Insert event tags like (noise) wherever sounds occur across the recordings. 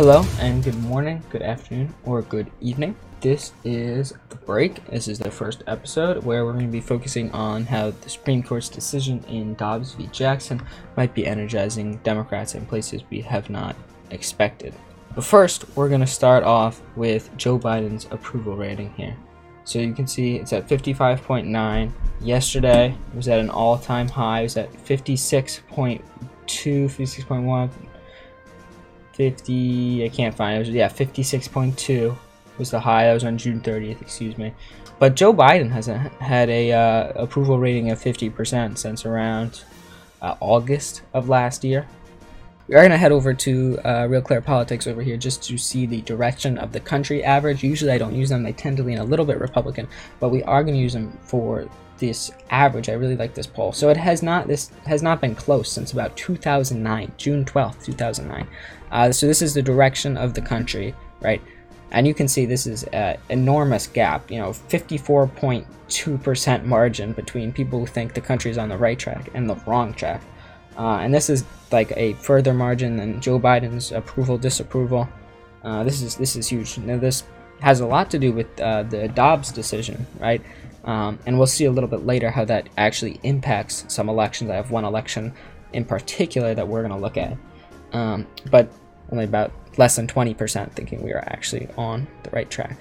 Hello and good morning, good afternoon, or good evening. This is The Break. This is the first episode where we're going to be focusing on how the Supreme Court's decision in Dobbs v. Jackson might be energizing Democrats in places we have not expected. But first, we're going to start off with Joe Biden's approval rating here. So you can see it's at 55.9. Yesterday, was at an all time high. It was at 56.2, 56.1. 50 I can't find it. Was, yeah, 56.2 was the high. That was on June 30th, excuse me. But Joe Biden hasn't had a uh, approval rating of 50% since around uh, August of last year. We are going to head over to uh, Real Clear Politics over here just to see the direction of the country average. Usually I don't use them. They tend to lean a little bit Republican, but we are going to use them for this average. I really like this poll. So it has not this has not been close since about 2009, June 12th, 2009. Uh, so this is the direction of the country, right? And you can see this is an enormous gap, you know, 54.2% margin between people who think the country is on the right track and the wrong track. Uh, and this is like a further margin than Joe Biden's approval disapproval. Uh, this is this is huge. Now this has a lot to do with uh, the Dobbs decision, right? Um, and we'll see a little bit later how that actually impacts some elections. I have one election in particular that we're going to look at. Um, but only about less than 20% thinking we are actually on the right track.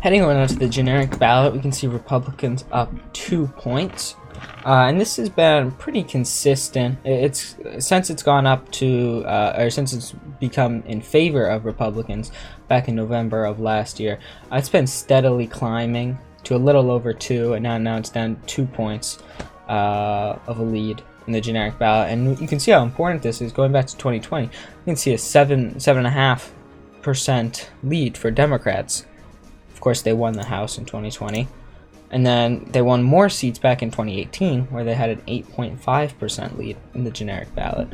Heading over now to the generic ballot, we can see Republicans up two points. Uh, and this has been pretty consistent. It's since it's gone up to, uh, or since it's become in favor of Republicans back in November of last year. Uh, it's been steadily climbing to a little over two, and now now it's down two points uh, of a lead in the generic ballot. And you can see how important this is. Going back to 2020, you can see a seven seven and a half percent lead for Democrats. Of course, they won the House in 2020. And then they won more seats back in 2018, where they had an 8.5% lead in the generic ballot.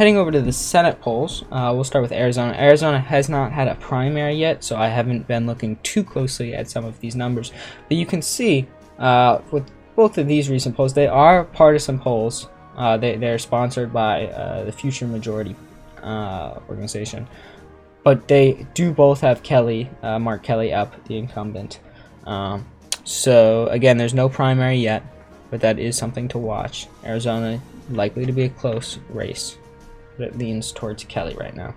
Heading over to the Senate polls, uh, we'll start with Arizona. Arizona has not had a primary yet, so I haven't been looking too closely at some of these numbers. But you can see uh, with both of these recent polls, they are partisan polls. Uh, they, they're sponsored by uh, the Future Majority uh, organization. But they do both have Kelly, uh, Mark Kelly, up, the incumbent. Um, so, again, there's no primary yet, but that is something to watch. Arizona likely to be a close race, but it leans towards Kelly right now.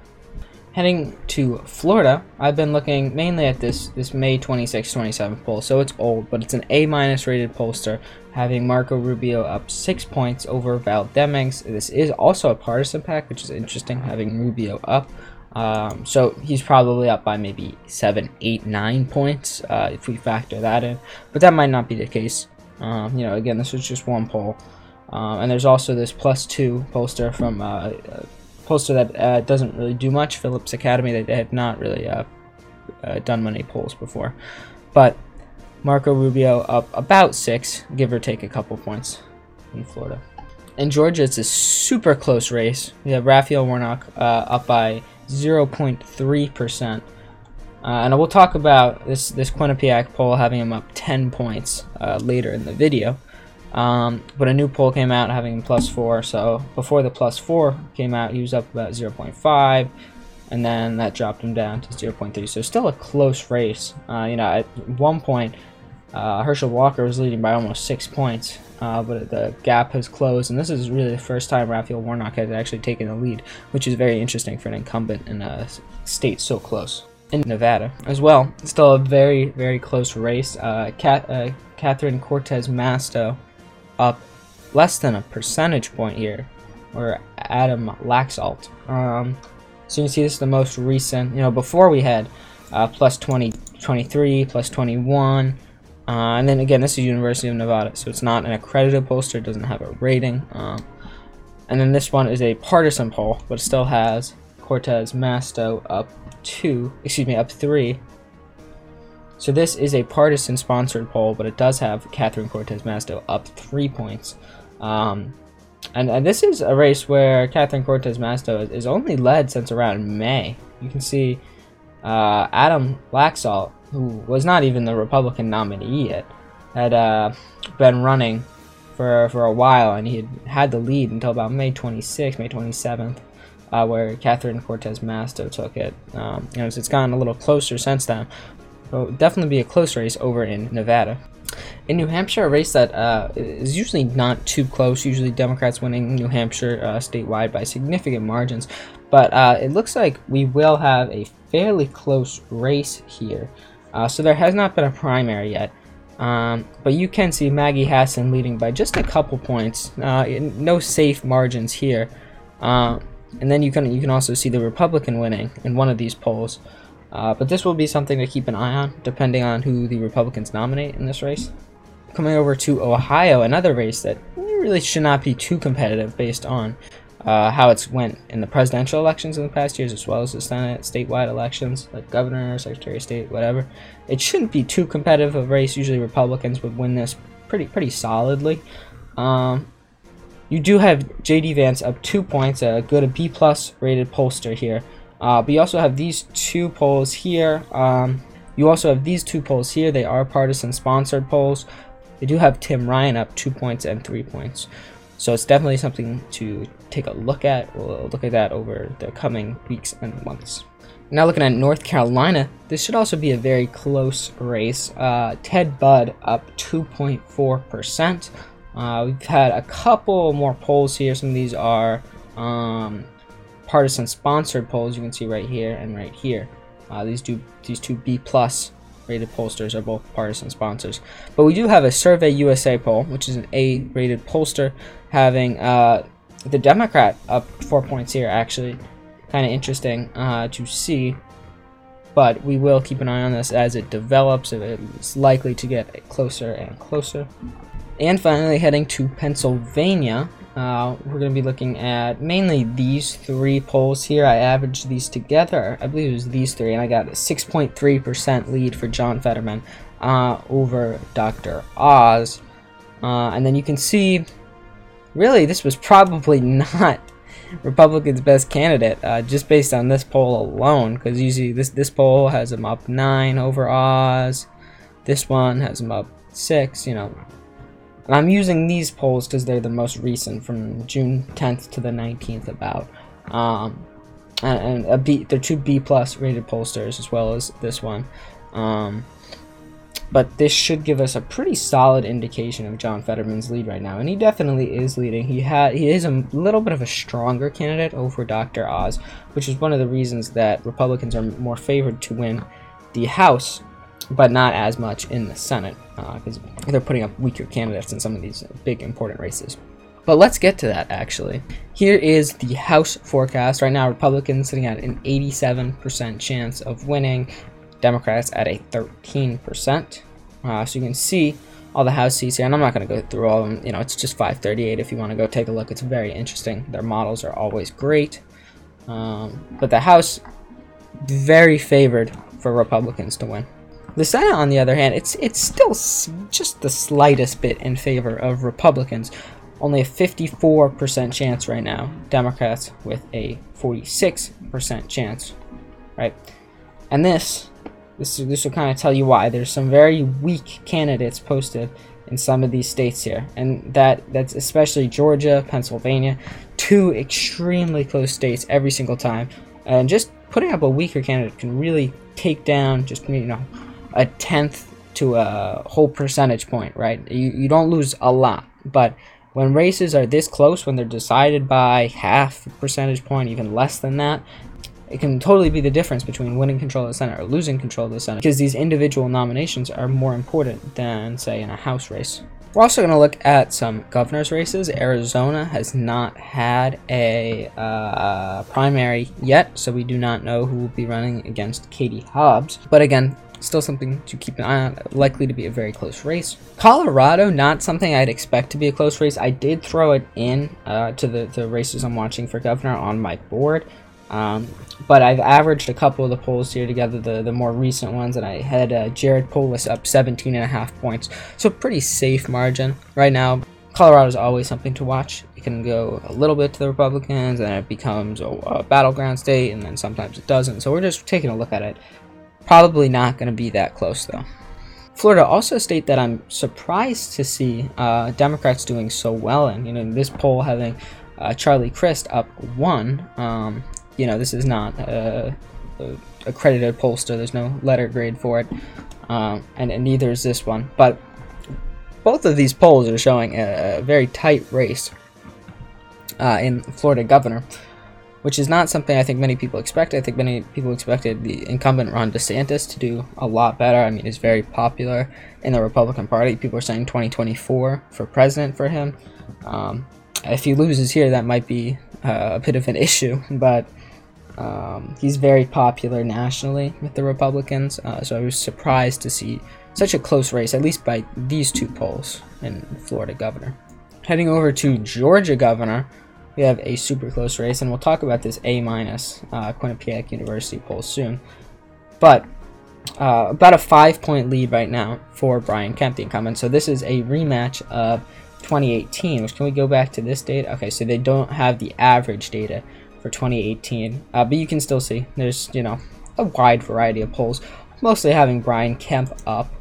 Heading to Florida, I've been looking mainly at this this May 26-27 poll. So it's old, but it's an A minus rated pollster, having Marco Rubio up six points over Val Demings. This is also a partisan pack, which is interesting, having Rubio up. Um, so he's probably up by maybe seven, eight, nine points uh, if we factor that in. But that might not be the case. Um, you know, again, this is just one poll. Um, and there's also this plus two pollster from uh, pollster that uh, doesn't really do much, Phillips Academy. They have not really uh, uh, done many polls before. But Marco Rubio up about six, give or take a couple points in Florida. In Georgia, it's a super close race. We have Raphael Warnock uh, up by 0.3%. Uh, and we'll talk about this, this Quinnipiac poll having him up 10 points later in the video. Um, but a new poll came out having plus four. So before the plus four came out, he was up about 0.5, and then that dropped him down to 0.3. So still a close race. Uh, you know, at one point, uh, Herschel Walker was leading by almost six points, uh, but the gap has closed, and this is really the first time Raphael Warnock has actually taken the lead, which is very interesting for an incumbent in a state so close. In Nevada as well, still a very, very close race. Uh, uh, Catherine Cortez Masto up less than a percentage point here, or Adam Laxalt. Um, so you can see this is the most recent. You know, before we had uh, plus 20, 23, plus 21, uh, and then again, this is University of Nevada, so it's not an accredited pollster. It doesn't have a rating. Um, and then this one is a partisan poll, but still has Cortez Masto up two, excuse me, up three so this is a partisan sponsored poll, but it does have Catherine Cortez Masto up three points. Um, and, and, this is a race where Catherine Cortez Masto is, is, only led since around May. You can see uh, Adam Laxalt, who was not even the Republican nominee yet, had uh, been running for, for a while, and he had had the lead until about May 26th, May 27th. uh, where Catherine Cortez Masto took it. Um, you know, it's gotten a little closer since then. So definitely be a close race over in Nevada. In New Hampshire, a race that uh, is usually not too close. Usually, Democrats winning New Hampshire uh, statewide by significant margins. But uh, it looks like we will have a fairly close race here. Uh, so there has not been a primary yet. Um, but you can see Maggie Hassan leading by just a couple points. Uh, no safe margins here. Uh, and then you can you can also see the Republican winning in one of these polls. Uh, but this will be something to keep an eye on, depending on who the Republicans nominate in this race. Coming over to Ohio, another race that really should not be too competitive based on uh, how it's went in the presidential elections in the past years, as well as the Senate, statewide elections, like governor, secretary of state, whatever. It shouldn't be too competitive of a race. Usually, Republicans would win this pretty pretty solidly. Um, you do have J.D. Vance up two points, a good B plus rated pollster here. Uh, but you also have these two polls here. Um, you also have these two polls here. They are partisan sponsored polls. They do have Tim Ryan up two points and three points. So it's definitely something to take a look at. We'll look at that over the coming weeks and months. Now looking at North Carolina, this should also be a very close race. Uh, Ted Budd up 2.4%. Uh, we've had a couple more polls here. Some of these are um, partisan sponsored polls. You can see right here and right here. Uh, these two these two B plus rated pollsters are both partisan sponsors. But we do have a Survey USA poll, which is an A rated pollster, having uh, the Democrat up four points here. Actually, kind of interesting uh, to see. But we will keep an eye on this as it develops. It's likely to get closer and closer. And finally, heading to Pennsylvania, uh, we're going to be looking at mainly these three polls here. I averaged these together. I believe it was these three, and I got a 6.3% lead for John Fetterman uh, over Dr. Oz. Uh, and then you can see, really, this was probably (laughs) not Republican's best candidate, uh, just based on this poll alone. Because usually this this poll has him up nine over Oz. This one has him up six. You know, and I'm using these polls because they're the most recent from June 10th to the 19th about. Um, and, a B, they're two B plus rated pollsters as well as this one. Um, but this should give us a pretty solid indication of John Fetterman's lead right now, and he definitely is leading. He had he is a little bit of a stronger candidate over Dr. Oz, which is one of the reasons that Republicans are more favored to win the House but not as much in the Senate because uh, they're putting up weaker candidates in some of these big important races. But let's get to that actually. Here is the House forecast. Right now, Republicans sitting at an 87% chance of winning, Democrats at a 13%. Uh, so you can see all the House seats here, and I'm not going to go through all of them. You know, it's just 538 if you want to go take a look. It's very interesting. Their models are always great. Um, but the House, very favored for Republicans to win. The Senate, on the other hand, it's it's still just the slightest bit in favor of Republicans. Only a 54% chance right now. Democrats with a 46% chance, right? And this, this, this will kind of tell you why. There's some very weak candidates posted in some of these states here, and that that's especially Georgia, Pennsylvania, two extremely close states every single time. And just putting up a weaker candidate can really take down just you know a tenth to a whole percentage point, right? You, you don't lose a lot, but when races are this close, when they're decided by half a percentage point, even less than that, it can totally be the difference between winning control of the Senate or losing control of the Senate because these individual nominations are more important than, say, in a House race. We're also going to look at some governor's races. Arizona has not had a uh, primary yet, so we do not know who will be running against Katie Hobbs. But again, Still something to keep an eye on. Likely to be a very close race. Colorado, not something I'd expect to be a close race. I did throw it in uh, to the, the races I'm watching for governor on my board. Um, but I've averaged a couple of the polls here together, the, the more recent ones, and I had uh, Jared Polis up 17 and a half points. So pretty safe margin. Right now, Colorado is always something to watch. It can go a little bit to the Republicans, and it becomes a, a, battleground state, and then sometimes it doesn't. So we're just taking a look at it Probably not going to be that close, though. Florida also state that I'm surprised to see uh, Democrats doing so well in. You know, this poll having uh, Charlie Crist up one. Um, you know, this is not a, a accredited pollster. There's no letter grade for it, um, and, and, neither is this one. But both of these polls are showing a, a very tight race uh, in Florida governor, which is not something I think many people expect. I think many people expected the incumbent Ron DeSantis to do a lot better. I mean, he's very popular in the Republican Party. People are saying 2024 for president for him. Um, if he loses here, that might be uh, a bit of an (laughs) issue, but um, he's very popular nationally with the Republicans. Uh, so I was surprised to see such a close race, at least by these two polls in Florida governor. Heading over to Georgia governor, we have a super close race, and we'll talk about this A minus uh, Quinnipiac University poll soon. But uh, about a five point lead right now for Brian Kemp, the incumbent. So this is a rematch of 2018. Which can we go back to this date? Okay, so they don't have the average data for 2018, uh, but you can still see there's you know a wide variety of polls, mostly having Brian Kemp up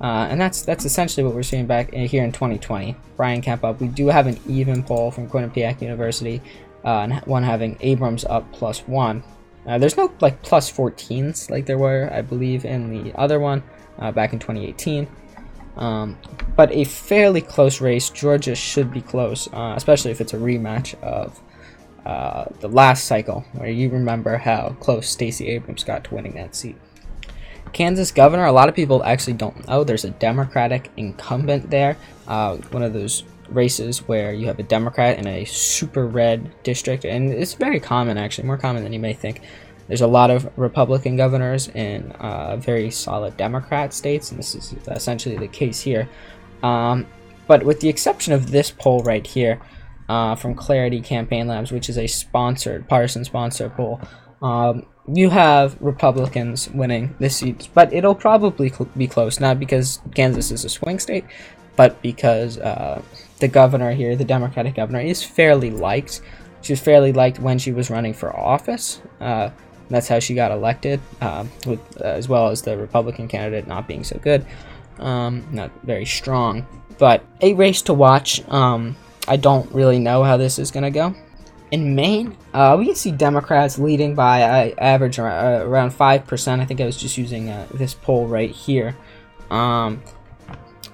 uh, and that's that's essentially what we're seeing back in, here in 2020. Brian Kemp up. We do have an even poll from Quinnipiac University, uh, and one having Abrams up plus one. Uh, there's no like plus 14s like there were, I believe, in the other one uh, back in 2018. Um, but a fairly close race. Georgia should be close, uh, especially if it's a rematch of uh, the last cycle, where you remember how close Stacey Abrams got to winning that seat. Kansas governor, a lot of people actually don't know there's a Democratic incumbent there. Uh, one of those races where you have a Democrat in a super red district, and it's very common actually, more common than you may think. There's a lot of Republican governors in uh, very solid Democrat states, and this is essentially the case here. Um, but with the exception of this poll right here uh, from Clarity Campaign Labs, which is a sponsored, partisan sponsored poll, um, you have Republicans winning this seat, but it'll probably cl be close, not because Kansas is a swing state, but because uh, the governor here, the Democratic governor, is fairly liked. She was fairly liked when she was running for office. Uh, that's how she got elected, uh, with, as well as the Republican candidate not being so good, um, not very strong. But a race to watch. Um, I don't really know how this is going to go. In Maine, uh, we can see Democrats leading by uh, average uh, around 5%. I think I was just using uh, this poll right here. Um,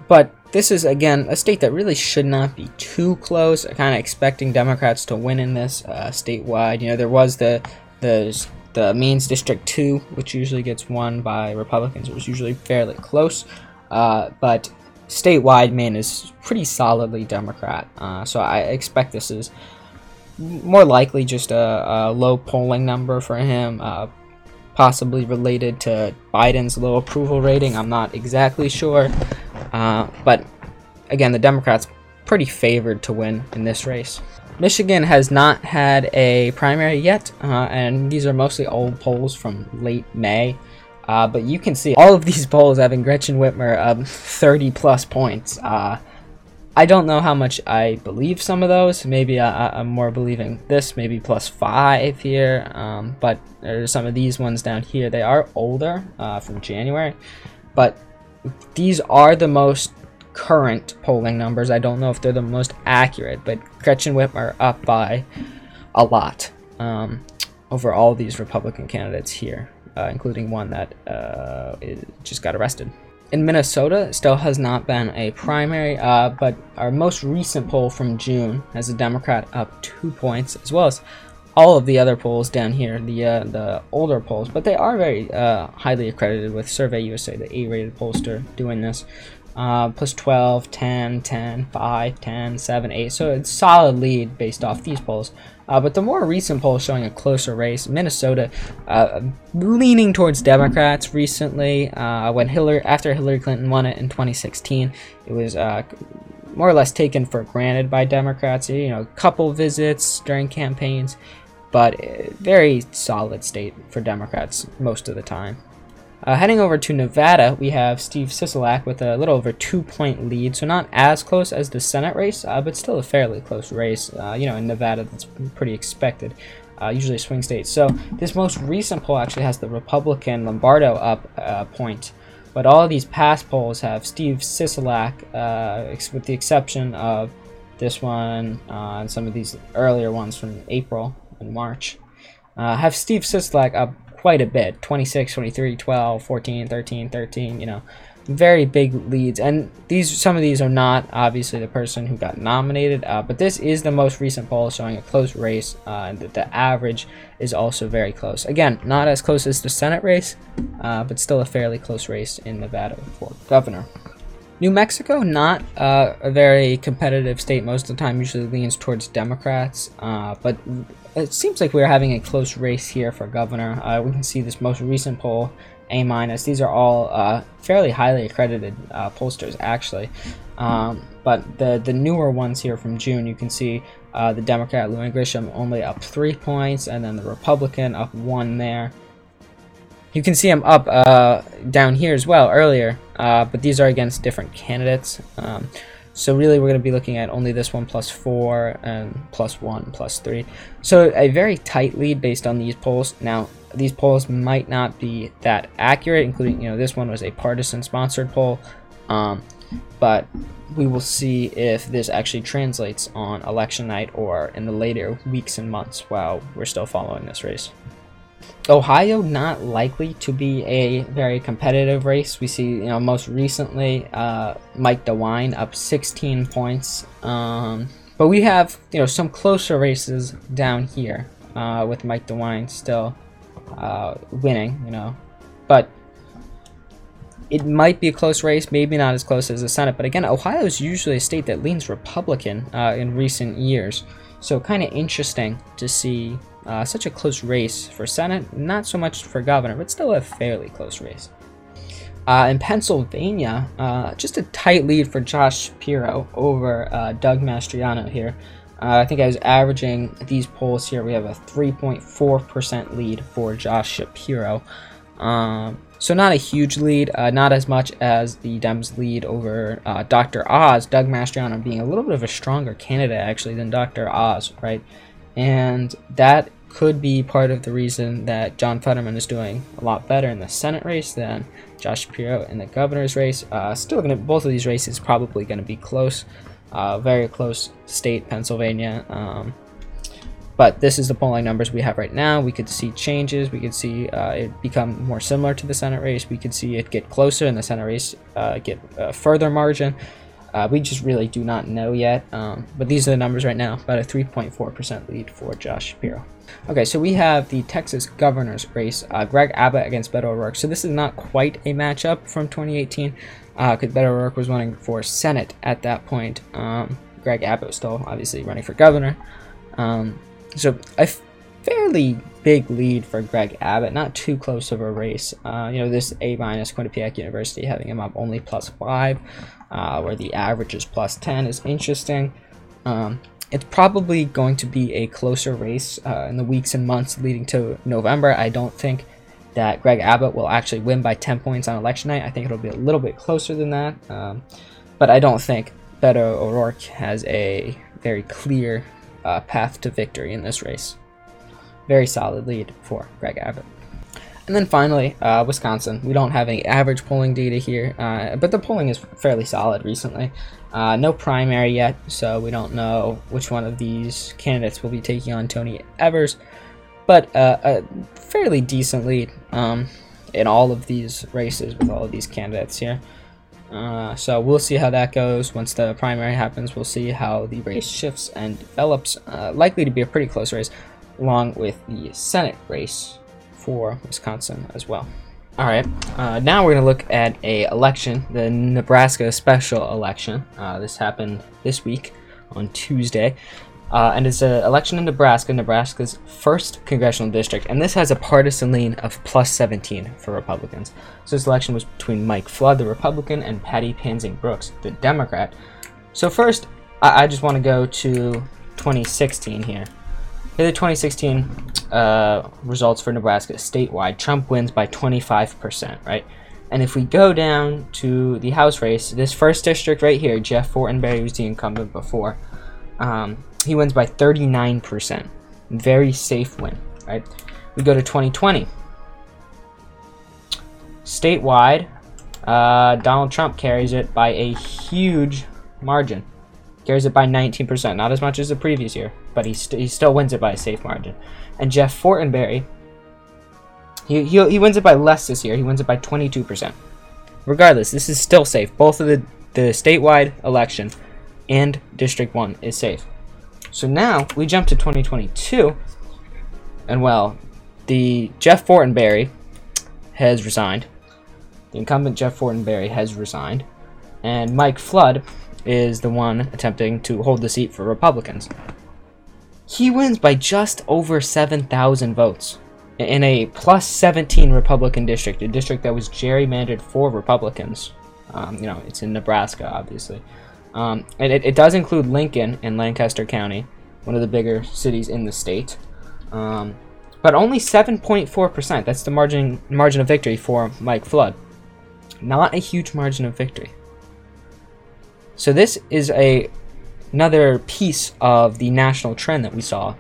but this is, again, a state that really should not be too close. I'm Kind of expecting Democrats to win in this uh, statewide. You know, there was the, the, the Maine's District 2, which usually gets won by Republicans. It was usually fairly close. Uh, but statewide, Maine is pretty solidly Democrat. so I expect this is more likely just a, a low polling number for him, uh, possibly related to Biden's low approval rating. I'm not exactly sure, uh, but again, the Democrats pretty favored to win in this race. Michigan has not had a primary yet, uh, and these are mostly old polls from late May. Uh, but you can see all of these polls having Gretchen Whitmer um, (laughs) 30 plus points. Uh, I don't know how much I believe some of those. Maybe I, am more believing this, maybe plus five here. Um, but there's some of these ones down here. They are older uh, from January, but these are the most current polling numbers. I don't know if they're the most accurate, but Gretchen Whitmer are up by a lot um, over all these Republican candidates here, uh, including one that uh, just got arrested in Minnesota, still has not been a primary, uh, but our most recent poll from June has a Democrat up two points, as well as all of the other polls down here, the uh, the older polls, but they are very uh, highly accredited with Survey USA, the A-rated pollster, doing this. Uh, plus 12, 10, 10, 5, 10, 7, 8. So it's solid lead based off these polls. Uh, but the more recent poll showing a closer race, Minnesota uh, leaning towards Democrats recently. Uh, when Hillary, after Hillary Clinton won it in 2016, it was uh, more or less taken for granted by Democrats. You know, a couple visits during campaigns, but very solid state for Democrats most of the time. Uh, heading over to Nevada, we have Steve Sisolak with a little over two-point lead, so not as close as the Senate race, uh, but still a fairly close race. Uh, you know, in Nevada, that's pretty expected. Uh, usually swing state. So this most recent poll actually has the Republican Lombardo up a uh, point, but all of these past polls have Steve Sisolak, uh, with the exception of this one, uh, and some of these earlier ones from April and March, uh, have Steve Sisolak up quite a bit 26, 23, 12, 14, 13, 13, you know, very big leads. And these some of these are not obviously the person who got nominated, uh, but this is the most recent poll showing a close race, uh, and the, the average is also very close. Again, not as close as the Senate race, uh, but still a fairly close race in Nevada for governor. New Mexico, not uh, a very competitive state most of the time, usually leans towards Democrats, uh, but it seems like we're having a close race here for governor. Uh, we can see this most recent poll, A minus. These are all uh, fairly highly accredited uh, pollsters, actually. Um, but the the newer ones here from June, you can see uh, the Democrat Lujan Grisham only up three points, and then the Republican up one there. You can see him up uh, down here as well earlier, uh, but these are against different candidates. Um, so really we're going to be looking at only this one plus 4 and plus 1 plus 3. So a very tight lead based on these polls. Now these polls might not be that accurate, including, you know, this one was a partisan sponsored poll. Um, but we will see if this actually translates on election night or in the later weeks and months while we're still following this race. Ohio not likely to be a very competitive race. We see, you know, most recently uh, Mike DeWine up 16 points. Um, but we have, you know, some closer races down here uh, with Mike DeWine still uh, winning, you know. But it might be a close race, maybe not as close as the Senate. But again, Ohio is usually a state that leans Republican uh, in recent years. So kind of interesting to see uh, such a close race for Senate, not so much for governor, but still a fairly close race. Uh, in Pennsylvania, uh, just a tight lead for Josh Shapiro over uh, Doug Mastriano here. Uh, I think I was averaging these polls here. We have a 3.4% lead for Josh Shapiro. Um, so not a huge lead, uh, not as much as the Dems lead over uh, Dr. Oz, Doug Mastriano being a little bit of a stronger candidate actually than Dr. Oz, right? And that could be part of the reason that John Fetterman is doing a lot better in the Senate race than Josh Shapiro in the governor's race. Uh, still to both of these races probably going to be close, uh, very close state, Pennsylvania. Um, but this is the polling numbers we have right now. We could see changes. We could see uh, it become more similar to the Senate race. We could see it get closer in the Senate race, uh, get a further margin. Uh, we just really do not know yet. Um, but these are the numbers right now. About a 3.4% lead for Josh Shapiro. Okay, so we have the Texas governor's race, uh, Greg Abbott against Beto O'Rourke. So this is not quite a matchup from 2018, because uh, Beto O'Rourke was running for Senate at that point. Um, Greg Abbott was still obviously running for governor. Um, so a fairly big lead for Greg Abbott, not too close of a race. Uh, you know, this A minus Quinnipiac University having him up only plus five, uh, where the average is plus 10 is interesting. Um, it's probably going to be a closer race uh, in the weeks and months leading to November. I don't think that Greg Abbott will actually win by 10 points on election night. I think it'll be a little bit closer than that. Um, but I don't think Beto O'Rourke has a very clear uh, path to victory in this race. Very solid lead for Greg Abbott. And then finally, uh, Wisconsin. We don't have any average polling data here, uh, but the polling is fairly solid recently. Uh, no primary yet, so we don't know which one of these candidates will be taking on Tony Evers, but uh, a fairly decent lead um, in all of these races with all of these candidates here. Uh, so we'll see how that goes once the primary happens. We'll see how the race shifts and develops. Uh, likely to be a pretty close race, along with the Senate race for Wisconsin as well. All right, uh, now we're going to look at a election, the Nebraska special election. Uh, this happened this week on Tuesday, uh, and it's an election in Nebraska, Nebraska's first congressional district, and this has a partisan lean of plus 17 for Republicans. So this election was between Mike Flood, the Republican, and Patty Pansing Brooks, the Democrat. So first, I, I just want to go to 2016 here. Here the 2016 uh, results for Nebraska statewide, Trump wins by 25%, right? And if we go down to the House race, this first district right here, Jeff Fortenberry was the incumbent before, um, he wins by 39%. Very safe win, right? We go to 2020. Statewide, uh, Donald Trump carries it by a huge margin. carries it by 19%, not as much as the previous year, but he, st he still wins it by a safe margin. And Jeff Fortenberry, he, he, he wins it by less this year. He wins it by 22%. Regardless, this is still safe. Both of the, the statewide election and District 1 is safe. So now we jump to 2022, and well, the Jeff Fortenberry has resigned. The incumbent Jeff Fortenberry has resigned, and Mike Flood is the one attempting to hold the seat for Republicans. He wins by just over 7,000 votes in a plus 17 Republican district, a district that was gerrymandered for Republicans. Um, you know, it's in Nebraska, obviously. Um, and it, it, does include Lincoln and Lancaster County, one of the bigger cities in the state. Um, but only 7.4%. That's the margin margin of victory for Mike Flood. Not a huge margin of victory. So this is a another piece of the national trend that we saw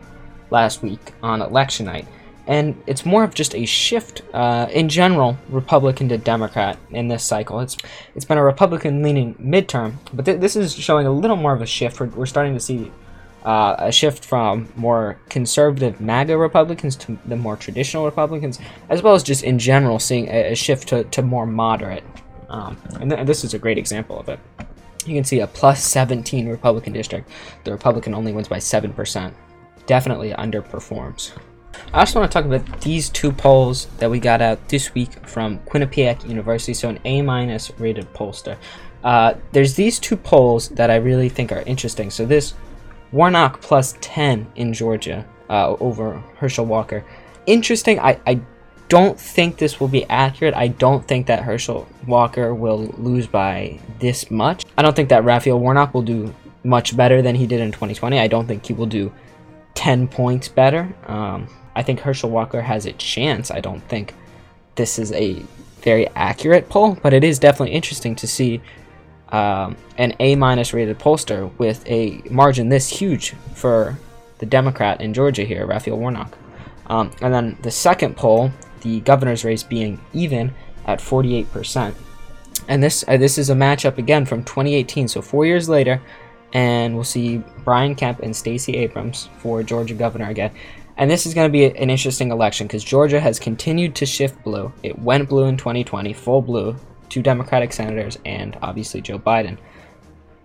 last week on election night. And it's more of just a shift uh, in general, Republican to Democrat in this cycle. It's it's been a Republican-leaning midterm, but th this is showing a little more of a shift. We're, we're starting to see uh, a shift from more conservative MAGA Republicans to the more traditional Republicans, as well as just in general seeing a, a shift to, to more moderate. Um, and, th and this is a great example of it you can see a plus 17 Republican district. The Republican only wins by 7%. Definitely underperforms. I also want to talk about these two polls that we got out this week from Quinnipiac University, so an A-minus rated pollster. Uh, there's these two polls that I really think are interesting. So this Warnock plus 10 in Georgia uh, over Herschel Walker. Interesting. I, I don't think this will be accurate. I don't think that Herschel Walker will lose by this much. I don't think that Raphael Warnock will do much better than he did in 2020. I don't think he will do 10 points better. Um, I think Herschel Walker has a chance. I don't think this is a very accurate poll, but it is definitely interesting to see um, an A minus rated pollster with a margin this huge for the Democrat in Georgia here, Raphael Warnock. Um, and then the second poll the governor's race being even at 48%. And this uh, this is a matchup again from 2018, so four years later, and we'll see Brian Kemp and Stacey Abrams for Georgia governor again. And this is going to be an interesting election because Georgia has continued to shift blue. It went blue in 2020, full blue, two Democratic senators, and obviously Joe Biden.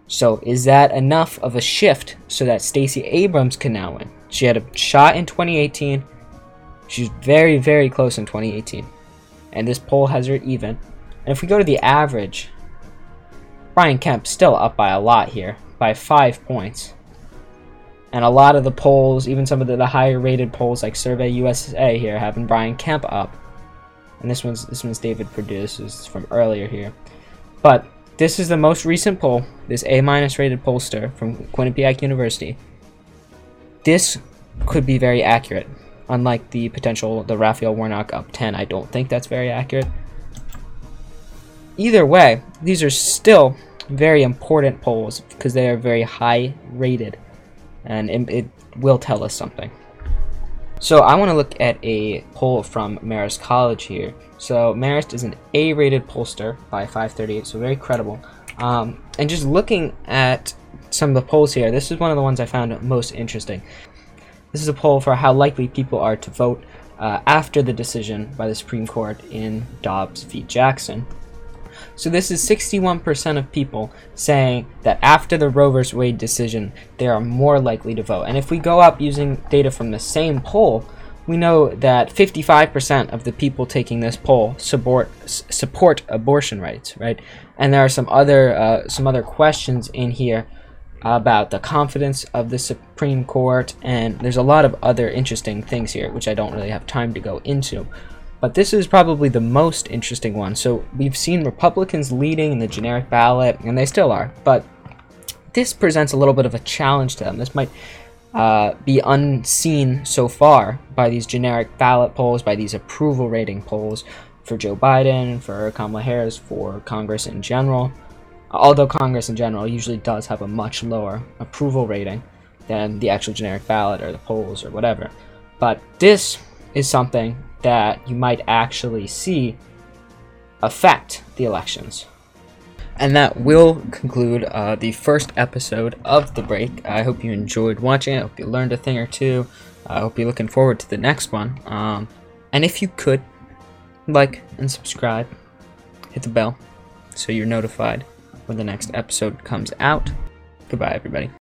So is that enough of a shift so that Stacey Abrams can now win? She had a shot in 2018. She's very, very close in 2018. And this poll has her even. And if we go to the average, Brian Kemp still up by a lot here, by five points. And a lot of the polls, even some of the, the higher rated polls like Survey USA here, having Brian Kemp up. And this one's this one's David Perdue. This is from earlier here. But this is the most recent poll, this A minus rated pollster from Quinnipiac University. This could be very accurate unlike the potential the Raphael Warnock up 10. I don't think that's very accurate. Either way, these are still very important polls because they are very high rated and it, it will tell us something. So I want to look at a poll from Marist College here. So Marist is an A-rated pollster by 538, so very credible. Um, and just looking at some of the polls here, this is one of the ones I found most interesting. This is a poll for how likely people are to vote uh, after the decision by the Supreme Court in Dobbs v. Jackson. So this is 61% of people saying that after the Roe v. Wade decision, they are more likely to vote. And if we go up using data from the same poll, we know that 55% of the people taking this poll support support abortion rights, right? And there are some other uh, some other questions in here about the confidence of the Supreme Court, and there's a lot of other interesting things here, which I don't really have time to go into. But this is probably the most interesting one. So we've seen Republicans leading in the generic ballot, and they still are, but this presents a little bit of a challenge to them. This might uh, be unseen so far by these generic ballot polls, by these approval rating polls for Joe Biden, for Kamala Harris, for Congress in general although Congress in general usually does have a much lower approval rating than the actual generic ballot or the polls or whatever. But this is something that you might actually see affect the elections. And that will conclude uh, the first episode of The Break. I hope you enjoyed watching it. I hope you learned a thing or two. I hope you're looking forward to the next one. Um, and if you could, like and subscribe, hit the bell so you're notified when the next episode comes out. Goodbye, everybody.